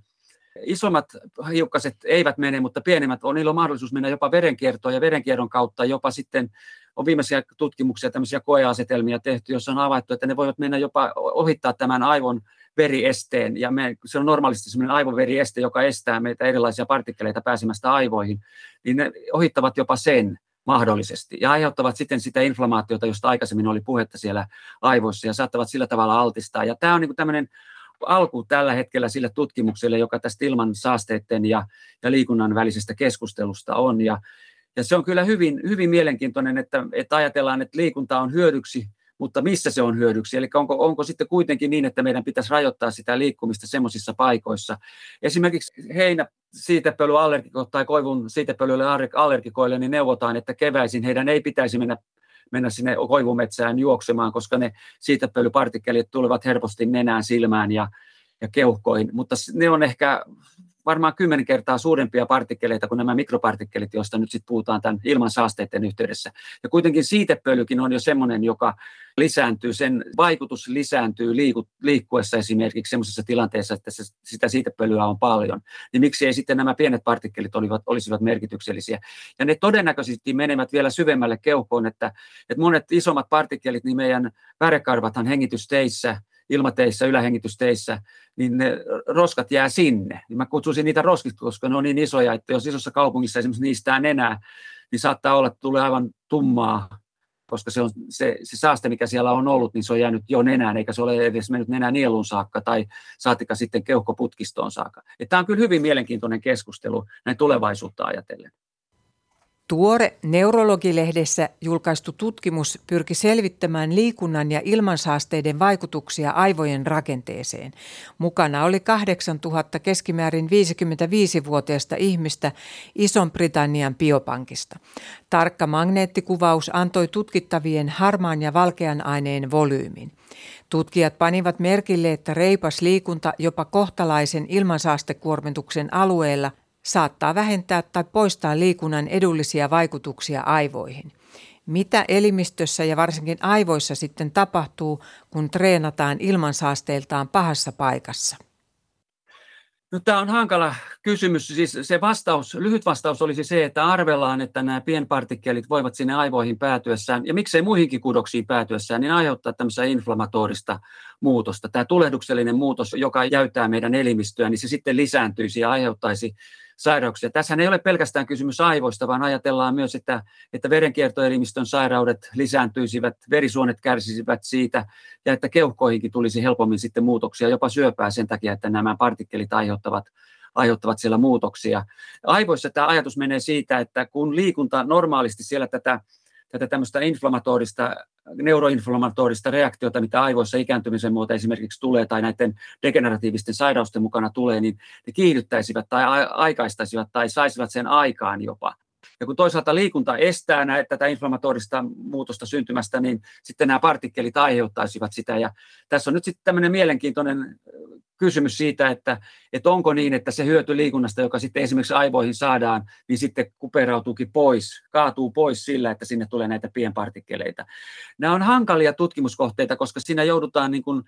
Isommat hiukkaset eivät mene, mutta pienemmät on, niillä on mahdollisuus mennä jopa verenkiertoon ja verenkierron kautta. Jopa sitten on viimeisiä tutkimuksia, tämmöisiä koeasetelmia tehty, jossa on havaittu, että ne voivat mennä jopa ohittaa tämän aivon veriesteen, ja me, se on normaalisti semmoinen aivoverieste, joka estää meitä erilaisia partikkeleita pääsemästä aivoihin, niin ne ohittavat jopa sen mahdollisesti ja aiheuttavat sitten sitä inflamaatiota, josta aikaisemmin oli puhetta siellä aivoissa ja saattavat sillä tavalla altistaa. Ja tämä on niin tämmöinen alku tällä hetkellä sille tutkimukselle, joka tästä ilman saasteiden ja, ja liikunnan välisestä keskustelusta on. Ja, ja se on kyllä hyvin, hyvin mielenkiintoinen, että, että ajatellaan, että liikunta on hyödyksi, mutta missä se on hyödyksi? Eli onko, onko sitten kuitenkin niin, että meidän pitäisi rajoittaa sitä liikkumista semmoisissa paikoissa? Esimerkiksi heinä siitepölyallergikot tai koivun siitepölyille allergikoille, niin neuvotaan, että keväisin heidän ei pitäisi mennä mennä sinne koivumetsään juoksemaan, koska ne siitepölypartikkelit tulevat helposti nenään, silmään ja, ja keuhkoihin, mutta ne on ehkä varmaan kymmenen kertaa suurempia partikkeleita kuin nämä mikropartikkelit, joista nyt sitten puhutaan tämän ilman saasteiden yhteydessä. Ja kuitenkin siitepölykin on jo semmoinen, joka lisääntyy, sen vaikutus lisääntyy liiku, liikkuessa esimerkiksi sellaisessa tilanteessa, että se, sitä siitepölyä on paljon. Niin miksi ei sitten nämä pienet partikkelit olivat, olisivat merkityksellisiä? Ja ne todennäköisesti menevät vielä syvemmälle keuhkoon, että, että monet isommat partikkelit, niin meidän värekarvathan hengitysteissä – ilmateissä, ylähengitysteissä, niin ne roskat jää sinne. Niin mä kutsuisin niitä roskiksi, koska ne on niin isoja, että jos isossa kaupungissa esimerkiksi niistä enää, niin saattaa olla, että tulee aivan tummaa, koska se, on, se, se saaste, mikä siellä on ollut, niin se on jäänyt jo nenään, eikä se ole edes mennyt nenään nielun saakka tai saatika sitten keuhkoputkistoon saakka. Tämä on kyllä hyvin mielenkiintoinen keskustelu näin tulevaisuutta ajatellen. Tuore Neurologilehdessä julkaistu tutkimus pyrki selvittämään liikunnan ja ilmansaasteiden vaikutuksia aivojen rakenteeseen. Mukana oli 8000 keskimäärin 55-vuotiaista ihmistä Ison-Britannian biopankista. Tarkka magneettikuvaus antoi tutkittavien harmaan ja valkean aineen volyymin. Tutkijat panivat merkille, että reipas liikunta jopa kohtalaisen ilmansaastekuormituksen alueella saattaa vähentää tai poistaa liikunnan edullisia vaikutuksia aivoihin. Mitä elimistössä ja varsinkin aivoissa sitten tapahtuu, kun treenataan ilmansaasteiltaan pahassa paikassa? No, tämä on hankala kysymys. Siis se vastaus, lyhyt vastaus olisi se, että arvellaan, että nämä pienpartikkelit voivat sinne aivoihin päätyessään, ja miksei muihinkin kudoksiin päätyessään, niin aiheuttaa tämmöistä inflammatorista muutosta. Tämä tulehduksellinen muutos, joka jäytää meidän elimistöä, niin se sitten lisääntyisi ja aiheuttaisi sairauksia. Tässä ei ole pelkästään kysymys aivoista, vaan ajatellaan myös, että, että verenkiertoelimistön sairaudet lisääntyisivät, verisuonet kärsisivät siitä ja että keuhkoihinkin tulisi helpommin sitten muutoksia, jopa syöpää sen takia, että nämä partikkelit aiheuttavat aiheuttavat siellä muutoksia. Aivoissa tämä ajatus menee siitä, että kun liikunta normaalisti siellä tätä, tätä tämmöistä inflammatorista neuroinflammatorista reaktiota, mitä aivoissa ikääntymisen muuta esimerkiksi tulee tai näiden degeneratiivisten sairausten mukana tulee, niin ne kiihdyttäisivät tai aikaistaisivat tai saisivat sen aikaan jopa. Ja kun toisaalta liikunta estää näitä, tätä inflammatorista muutosta syntymästä, niin sitten nämä partikkelit aiheuttaisivat sitä. Ja tässä on nyt sitten tämmöinen mielenkiintoinen kysymys siitä, että, että onko niin, että se hyöty liikunnasta, joka sitten esimerkiksi aivoihin saadaan, niin sitten kuperautuukin pois, kaatuu pois sillä, että sinne tulee näitä pienpartikkeleita. Nämä on hankalia tutkimuskohteita, koska siinä joudutaan niin kuin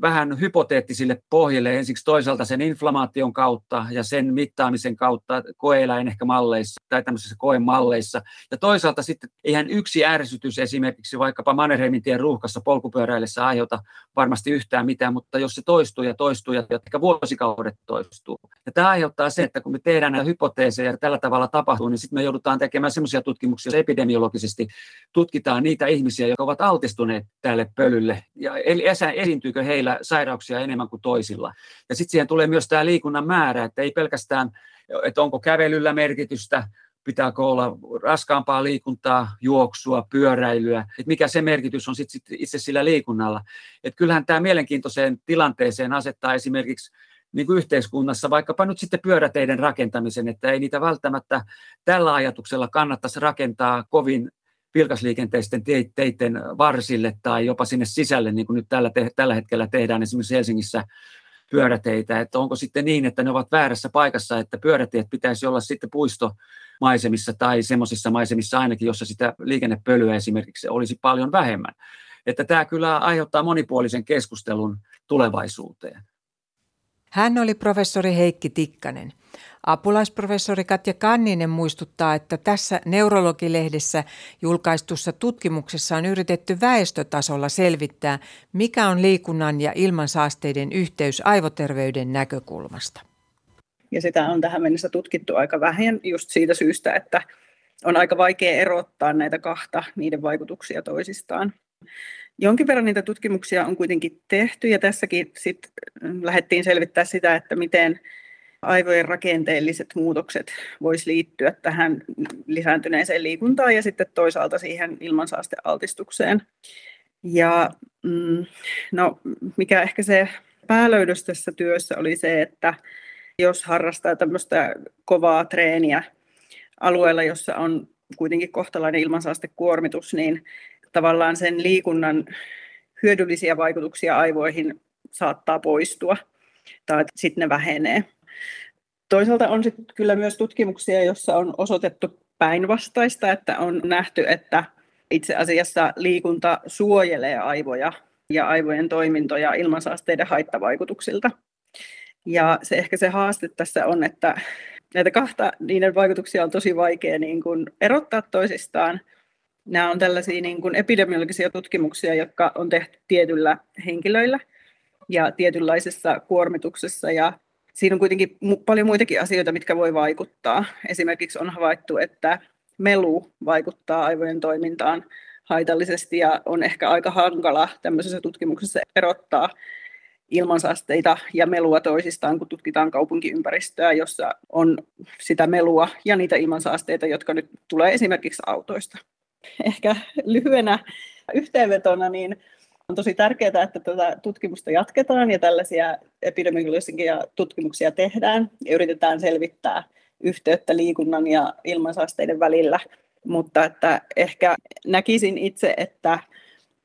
vähän hypoteettisille pohjille ensiksi toisaalta sen inflamaation kautta ja sen mittaamisen kautta koeeläin ehkä malleissa tai tämmöisissä koemalleissa. Ja toisaalta sitten eihän yksi ärsytys esimerkiksi vaikkapa Mannerheimin tien ruuhkassa polkupyöräillessä aiheuta varmasti yhtään mitään, mutta jos se toistuu ja toistuu ja ehkä vuosikaudet toistuu. Ja tämä aiheuttaa se, että kun me tehdään näitä hypoteeseja ja tällä tavalla tapahtuu, niin sitten me joudutaan tekemään sellaisia tutkimuksia, että epidemiologisesti tutkitaan niitä ihmisiä, jotka ovat altistuneet tälle pölylle. Ja eli esiintyykö heillä sairauksia enemmän kuin toisilla. Ja sitten siihen tulee myös tämä liikunnan määrä, että ei pelkästään, että onko kävelyllä merkitystä, pitääkö olla raskaampaa liikuntaa, juoksua, pyöräilyä, että mikä se merkitys on sitten sit itse sillä liikunnalla. Et kyllähän tämä mielenkiintoiseen tilanteeseen asettaa esimerkiksi niin kuin yhteiskunnassa vaikkapa nyt sitten pyöräteiden rakentamisen, että ei niitä välttämättä tällä ajatuksella kannattaisi rakentaa kovin vilkasliikenteisten teiden varsille tai jopa sinne sisälle, niin kuin nyt tällä, te, tällä hetkellä tehdään esimerkiksi Helsingissä pyöräteitä, että onko sitten niin, että ne ovat väärässä paikassa, että pyörätiet pitäisi olla sitten puistomaisemissa tai semmoisissa maisemissa ainakin, jossa sitä liikennepölyä esimerkiksi olisi paljon vähemmän. Että tämä kyllä aiheuttaa monipuolisen keskustelun tulevaisuuteen. Hän oli professori Heikki Tikkanen. Apulaisprofessori Katja Kanninen muistuttaa, että tässä neurologilehdessä julkaistussa tutkimuksessa on yritetty väestötasolla selvittää, mikä on liikunnan ja ilmansaasteiden yhteys aivoterveyden näkökulmasta. Ja sitä on tähän mennessä tutkittu aika vähän just siitä syystä, että on aika vaikea erottaa näitä kahta, niiden vaikutuksia toisistaan. Jonkin verran niitä tutkimuksia on kuitenkin tehty ja tässäkin sit lähdettiin selvittää sitä, että miten aivojen rakenteelliset muutokset voisi liittyä tähän lisääntyneeseen liikuntaan ja sitten toisaalta siihen ilmansaastealtistukseen. Ja mm, no, mikä ehkä se päälöydös tässä työssä oli se, että jos harrastaa tämmöistä kovaa treeniä alueella, jossa on kuitenkin kohtalainen ilmansaastekuormitus, niin tavallaan sen liikunnan hyödyllisiä vaikutuksia aivoihin saattaa poistua tai sitten ne vähenee. Toisaalta on sitten kyllä myös tutkimuksia, joissa on osoitettu päinvastaista, että on nähty, että itse asiassa liikunta suojelee aivoja ja aivojen toimintoja ilmansaasteiden haittavaikutuksilta. Ja se ehkä se haaste tässä on, että näitä kahta, niiden vaikutuksia on tosi vaikea niin kuin erottaa toisistaan. Nämä on tällaisia niin kuin epidemiologisia tutkimuksia, jotka on tehty tietyllä henkilöillä ja tietynlaisessa kuormituksessa ja siinä on kuitenkin paljon muitakin asioita, mitkä voi vaikuttaa. Esimerkiksi on havaittu, että melu vaikuttaa aivojen toimintaan haitallisesti ja on ehkä aika hankala tämmöisessä tutkimuksessa erottaa ilmansaasteita ja melua toisistaan, kun tutkitaan kaupunkiympäristöä, jossa on sitä melua ja niitä ilmansaasteita, jotka nyt tulee esimerkiksi autoista. Ehkä lyhyenä yhteenvetona, niin on tosi tärkeää, että tätä tutkimusta jatketaan ja tällaisia epidemiologisia tutkimuksia tehdään ja yritetään selvittää yhteyttä liikunnan ja ilmansaasteiden välillä. Mutta että ehkä näkisin itse, että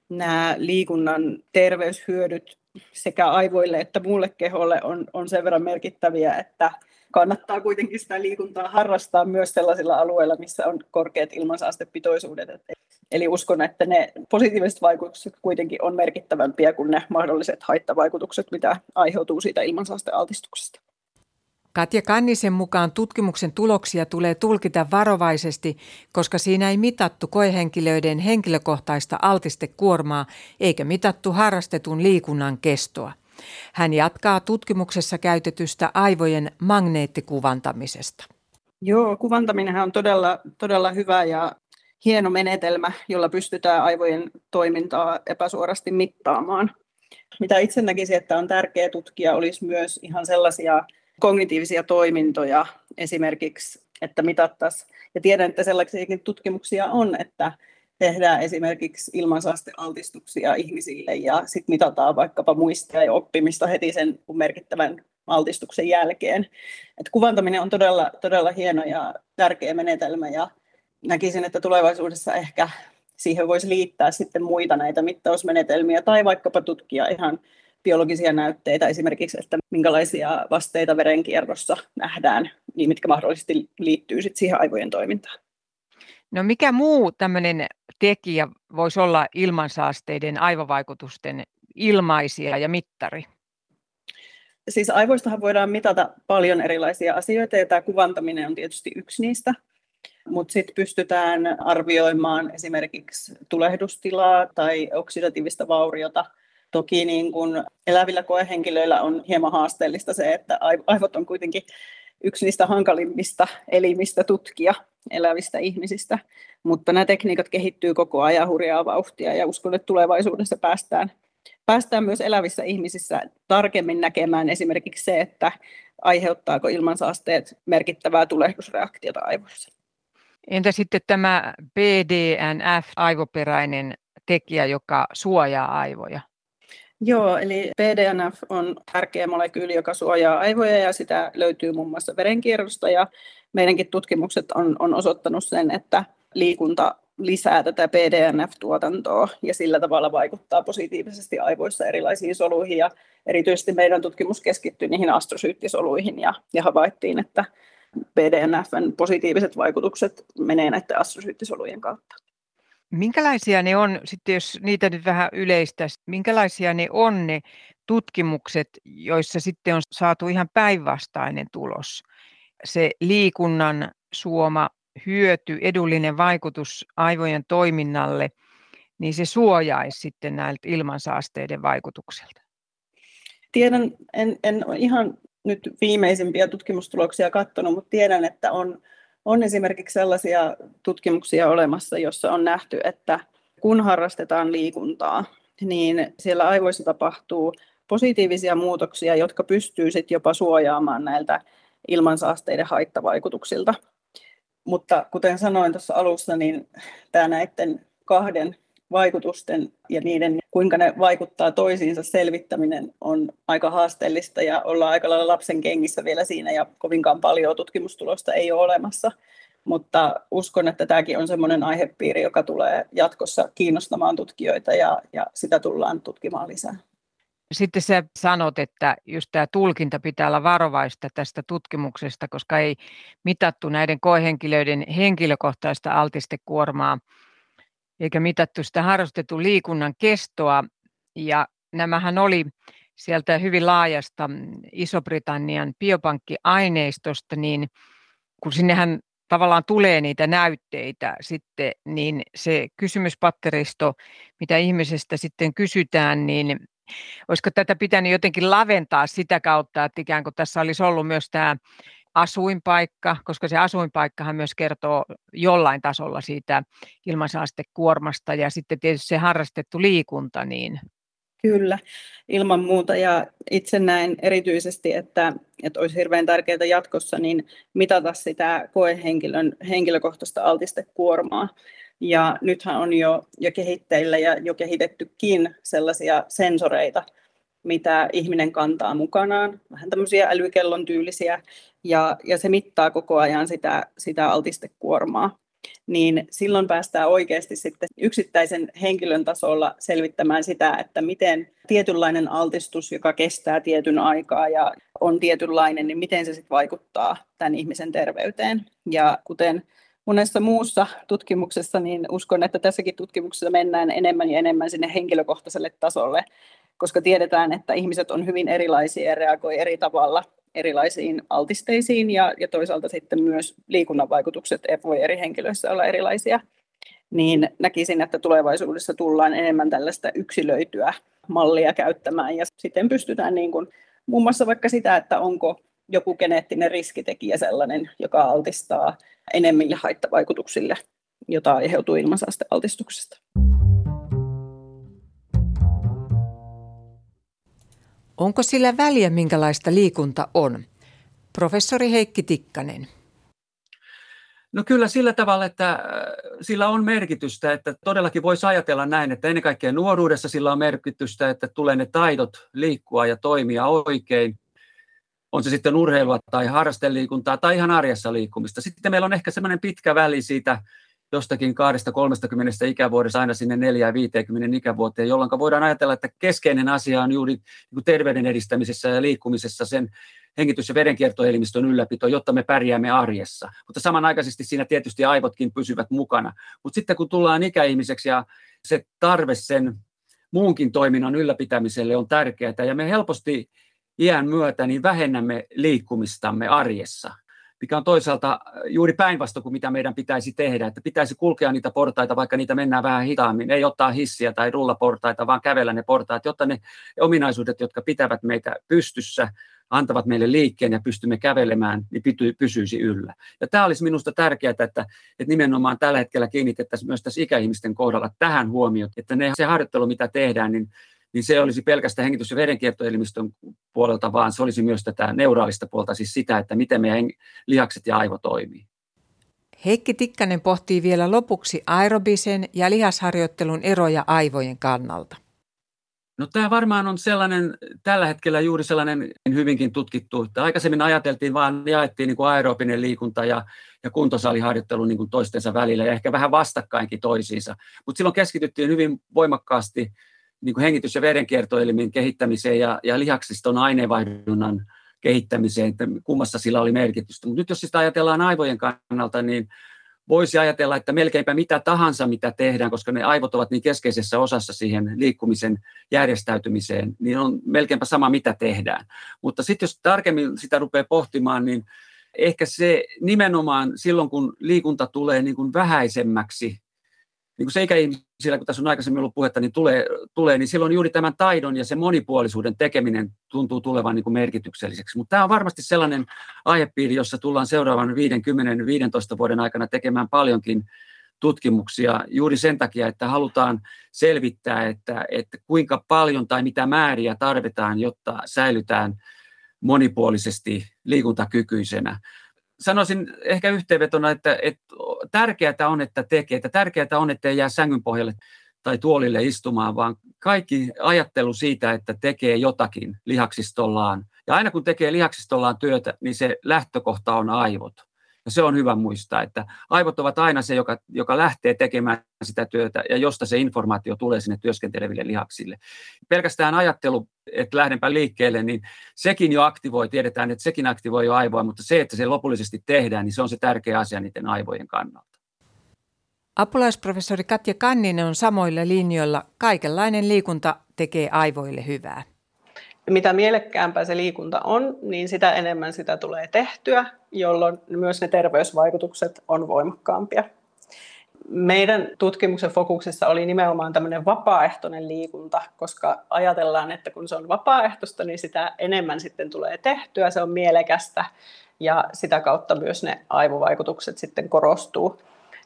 nämä liikunnan terveyshyödyt sekä aivoille että muulle keholle on, on sen verran merkittäviä, että kannattaa kuitenkin sitä liikuntaa harrastaa myös sellaisilla alueilla, missä on korkeat ilmansaastepitoisuudet. Eli uskon, että ne positiiviset vaikutukset kuitenkin on merkittävämpiä kuin ne mahdolliset haittavaikutukset, mitä aiheutuu siitä ilmansaastealtistuksesta. Katja Kannisen mukaan tutkimuksen tuloksia tulee tulkita varovaisesti, koska siinä ei mitattu koehenkilöiden henkilökohtaista altistekuormaa eikä mitattu harrastetun liikunnan kestoa. Hän jatkaa tutkimuksessa käytetystä aivojen magneettikuvantamisesta. Joo, kuvantaminen on todella, todella hyvä ja hieno menetelmä, jolla pystytään aivojen toimintaa epäsuorasti mittaamaan. Mitä itse näkisin, että on tärkeää tutkia, olisi myös ihan sellaisia kognitiivisia toimintoja esimerkiksi, että mitattaisiin. Ja tiedän, että sellaisiakin tutkimuksia on, että tehdään esimerkiksi ilmansaastealtistuksia ihmisille ja sitten mitataan vaikkapa muistia ja oppimista heti sen merkittävän altistuksen jälkeen. Et kuvantaminen on todella, todella hieno ja tärkeä menetelmä ja näkisin, että tulevaisuudessa ehkä siihen voisi liittää sitten muita näitä mittausmenetelmiä tai vaikkapa tutkia ihan biologisia näytteitä esimerkiksi, että minkälaisia vasteita verenkierrossa nähdään, niin mitkä mahdollisesti liittyy sitten siihen aivojen toimintaan. No mikä muu tämmöinen tekijä voisi olla ilmansaasteiden aivovaikutusten ilmaisia ja mittari? Siis aivoistahan voidaan mitata paljon erilaisia asioita ja tämä kuvantaminen on tietysti yksi niistä. Mutta sitten pystytään arvioimaan esimerkiksi tulehdustilaa tai oksidatiivista vauriota. Toki niin kun elävillä koehenkilöillä on hieman haasteellista se, että aivot on kuitenkin yksi niistä hankalimmista elimistä tutkia elävistä ihmisistä. Mutta nämä tekniikat kehittyy koko ajan hurjaa vauhtia ja uskon, että tulevaisuudessa päästään, päästään myös elävissä ihmisissä tarkemmin näkemään esimerkiksi se, että aiheuttaako ilmansaasteet merkittävää tulehdusreaktiota aivoissa. Entä sitten tämä BDNF, aivoperäinen tekijä, joka suojaa aivoja? Joo, eli BDNF on tärkeä molekyyli, joka suojaa aivoja ja sitä löytyy muun muassa verenkierrosta ja meidänkin tutkimukset on, on osoittanut sen, että liikunta lisää tätä BDNF-tuotantoa ja sillä tavalla vaikuttaa positiivisesti aivoissa erilaisiin soluihin ja erityisesti meidän tutkimus keskittyi niihin astrosyyttisoluihin ja, ja havaittiin, että BDNFn positiiviset vaikutukset menee näiden astrosyyttisolujen kautta. Minkälaisia ne on, sitten jos niitä nyt vähän yleistä, minkälaisia ne on ne tutkimukset, joissa sitten on saatu ihan päinvastainen tulos? Se liikunnan suoma hyöty, edullinen vaikutus aivojen toiminnalle, niin se suojaisi sitten näiltä ilmansaasteiden vaikutukselta? Tiedän, en, en ihan nyt viimeisimpiä tutkimustuloksia katsonut, mutta tiedän, että on, on esimerkiksi sellaisia tutkimuksia olemassa, jossa on nähty, että kun harrastetaan liikuntaa, niin siellä aivoissa tapahtuu positiivisia muutoksia, jotka pystyy sitten jopa suojaamaan näiltä ilmansaasteiden haittavaikutuksilta. Mutta kuten sanoin tuossa alussa, niin tämä näiden kahden vaikutusten ja niiden, kuinka ne vaikuttaa toisiinsa selvittäminen on aika haasteellista ja ollaan aika lailla lapsen kengissä vielä siinä ja kovinkaan paljon tutkimustulosta ei ole olemassa. Mutta uskon, että tämäkin on sellainen aihepiiri, joka tulee jatkossa kiinnostamaan tutkijoita ja, ja sitä tullaan tutkimaan lisää. Sitten sä sanot, että just tämä tulkinta pitää olla varovaista tästä tutkimuksesta, koska ei mitattu näiden koehenkilöiden henkilökohtaista altistekuormaa eikä mitattu sitä harrastetun liikunnan kestoa. Ja nämähän oli sieltä hyvin laajasta Iso-Britannian biopankkiaineistosta, niin kun sinnehän tavallaan tulee niitä näytteitä sitten, niin se kysymyspatteristo, mitä ihmisestä sitten kysytään, niin olisiko tätä pitänyt jotenkin laventaa sitä kautta, että ikään kuin tässä olisi ollut myös tämä asuinpaikka, koska se asuinpaikkahan myös kertoo jollain tasolla siitä ilmansaastekuormasta ja sitten tietysti se harrastettu liikunta. Niin. Kyllä, ilman muuta ja itse näen erityisesti, että, että olisi hirveän tärkeää jatkossa niin mitata sitä koehenkilön henkilökohtaista altistekuormaa. Ja nythän on jo, jo kehitteillä ja jo kehitettykin sellaisia sensoreita, mitä ihminen kantaa mukanaan, vähän tämmöisiä älykellon tyylisiä, ja, ja se mittaa koko ajan sitä, sitä altistekuormaa, niin silloin päästään oikeasti sitten yksittäisen henkilön tasolla selvittämään sitä, että miten tietynlainen altistus, joka kestää tietyn aikaa ja on tietynlainen, niin miten se sitten vaikuttaa tämän ihmisen terveyteen. Ja kuten monessa muussa tutkimuksessa, niin uskon, että tässäkin tutkimuksessa mennään enemmän ja enemmän sinne henkilökohtaiselle tasolle, koska tiedetään, että ihmiset on hyvin erilaisia ja reagoi eri tavalla erilaisiin altisteisiin ja, ja toisaalta sitten myös liikunnan vaikutukset voi eri henkilöissä olla erilaisia, niin näkisin, että tulevaisuudessa tullaan enemmän tällaista yksilöityä mallia käyttämään ja sitten pystytään niin kuin, muun muassa vaikka sitä, että onko joku geneettinen riskitekijä sellainen, joka altistaa enemmille haittavaikutuksille, jota aiheutuu ilmansaastealtistuksesta. Onko sillä väliä, minkälaista liikunta on? Professori Heikki Tikkanen. No kyllä sillä tavalla, että äh, sillä on merkitystä, että todellakin voisi ajatella näin, että ennen kaikkea nuoruudessa sillä on merkitystä, että tulee ne taidot liikkua ja toimia oikein. on se sitten urheilua tai harrasteliikuntaa tai ihan arjessa liikkumista. Sitten meillä on ehkä semmoinen pitkä väli siitä jostakin 2-30 ikävuodesta aina sinne 4-50 ikävuoteen, jolloin voidaan ajatella, että keskeinen asia on juuri niin terveyden edistämisessä ja liikkumisessa sen hengitys- ja verenkiertoelimistön ylläpito, jotta me pärjäämme arjessa. Mutta samanaikaisesti siinä tietysti aivotkin pysyvät mukana. Mutta sitten kun tullaan ikäihmiseksi ja se tarve sen muunkin toiminnan ylläpitämiselle on tärkeää, ja me helposti iän myötä niin vähennämme liikkumistamme arjessa mikä on toisaalta juuri päinvastoin kuin mitä meidän pitäisi tehdä, että pitäisi kulkea niitä portaita, vaikka niitä mennään vähän hitaammin, ei ottaa hissiä tai rullaportaita, vaan kävellä ne portaat, jotta ne ominaisuudet, jotka pitävät meitä pystyssä, antavat meille liikkeen ja pystymme kävelemään, niin pysyisi yllä. Ja tämä olisi minusta tärkeää, että, että nimenomaan tällä hetkellä kiinnitettäisiin myös tässä ikäihmisten kohdalla tähän huomioon, että ne, se harjoittelu, mitä tehdään, niin niin se olisi pelkästään hengitys- ja verenkiertoelimistön puolelta, vaan se olisi myös tätä neuraalista puolta, siis sitä, että miten meidän lihakset ja aivo toimii. Heikki Tikkanen pohtii vielä lopuksi aerobisen ja lihasharjoittelun eroja aivojen kannalta. No tämä varmaan on sellainen, tällä hetkellä juuri sellainen hyvinkin tutkittu, että aikaisemmin ajateltiin vaan, jaettiin niin kuin aerobinen liikunta ja, ja kuntosaliharjoittelu niin kuin toistensa välillä ja ehkä vähän vastakkainkin toisiinsa, mutta silloin keskityttiin hyvin voimakkaasti niin kuin hengitys- ja verenkiertoelimin kehittämiseen ja, ja lihaksiston aineenvaihdunnan kehittämiseen, että kummassa sillä oli merkitystä. Mutta nyt jos sitä ajatellaan aivojen kannalta, niin voisi ajatella, että melkeinpä mitä tahansa, mitä tehdään, koska ne aivot ovat niin keskeisessä osassa siihen liikkumisen järjestäytymiseen, niin on melkeinpä sama, mitä tehdään. Mutta sitten jos tarkemmin sitä rupeaa pohtimaan, niin ehkä se nimenomaan silloin, kun liikunta tulee niin kuin vähäisemmäksi niin kuin se ikäihmisillä, kun tässä on aikaisemmin ollut puhetta, niin tulee, tulee, niin silloin juuri tämän taidon ja sen monipuolisuuden tekeminen tuntuu tulevan niin kuin merkitykselliseksi. Mutta tämä on varmasti sellainen aihepiiri, jossa tullaan seuraavan 50-15 vuoden aikana tekemään paljonkin tutkimuksia juuri sen takia, että halutaan selvittää, että, että kuinka paljon tai mitä määriä tarvitaan, jotta säilytään monipuolisesti liikuntakykyisenä sanoisin ehkä yhteenvetona, että, että tärkeää on, että tekee, että tärkeää on, että ei jää sängyn pohjalle tai tuolille istumaan, vaan kaikki ajattelu siitä, että tekee jotakin lihaksistollaan. Ja aina kun tekee lihaksistollaan työtä, niin se lähtökohta on aivot. Ja se on hyvä muistaa, että aivot ovat aina se, joka, joka lähtee tekemään sitä työtä ja josta se informaatio tulee sinne työskenteleville lihaksille. Pelkästään ajattelu, että lähdenpä liikkeelle, niin sekin jo aktivoi, tiedetään, että sekin aktivoi jo aivoa, mutta se, että se lopullisesti tehdään, niin se on se tärkeä asia niiden aivojen kannalta. Apulaisprofessori Katja Kanninen on samoilla linjoilla. Kaikenlainen liikunta tekee aivoille hyvää mitä mielekkäämpää se liikunta on, niin sitä enemmän sitä tulee tehtyä, jolloin myös ne terveysvaikutukset on voimakkaampia. Meidän tutkimuksen fokuksessa oli nimenomaan tämmöinen vapaaehtoinen liikunta, koska ajatellaan, että kun se on vapaaehtoista, niin sitä enemmän sitten tulee tehtyä, se on mielekästä ja sitä kautta myös ne aivovaikutukset sitten korostuu.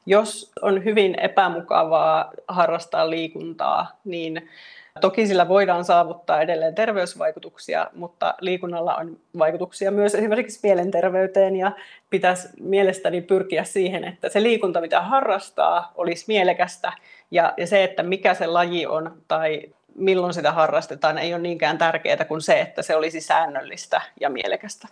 Jos on hyvin epämukavaa harrastaa liikuntaa, niin Toki sillä voidaan saavuttaa edelleen terveysvaikutuksia, mutta liikunnalla on vaikutuksia myös esimerkiksi mielenterveyteen ja pitäisi mielestäni pyrkiä siihen, että se liikunta, mitä harrastaa, olisi mielekästä ja, ja se, että mikä se laji on tai milloin sitä harrastetaan, ei ole niinkään tärkeää kuin se, että se olisi säännöllistä ja mielekästä.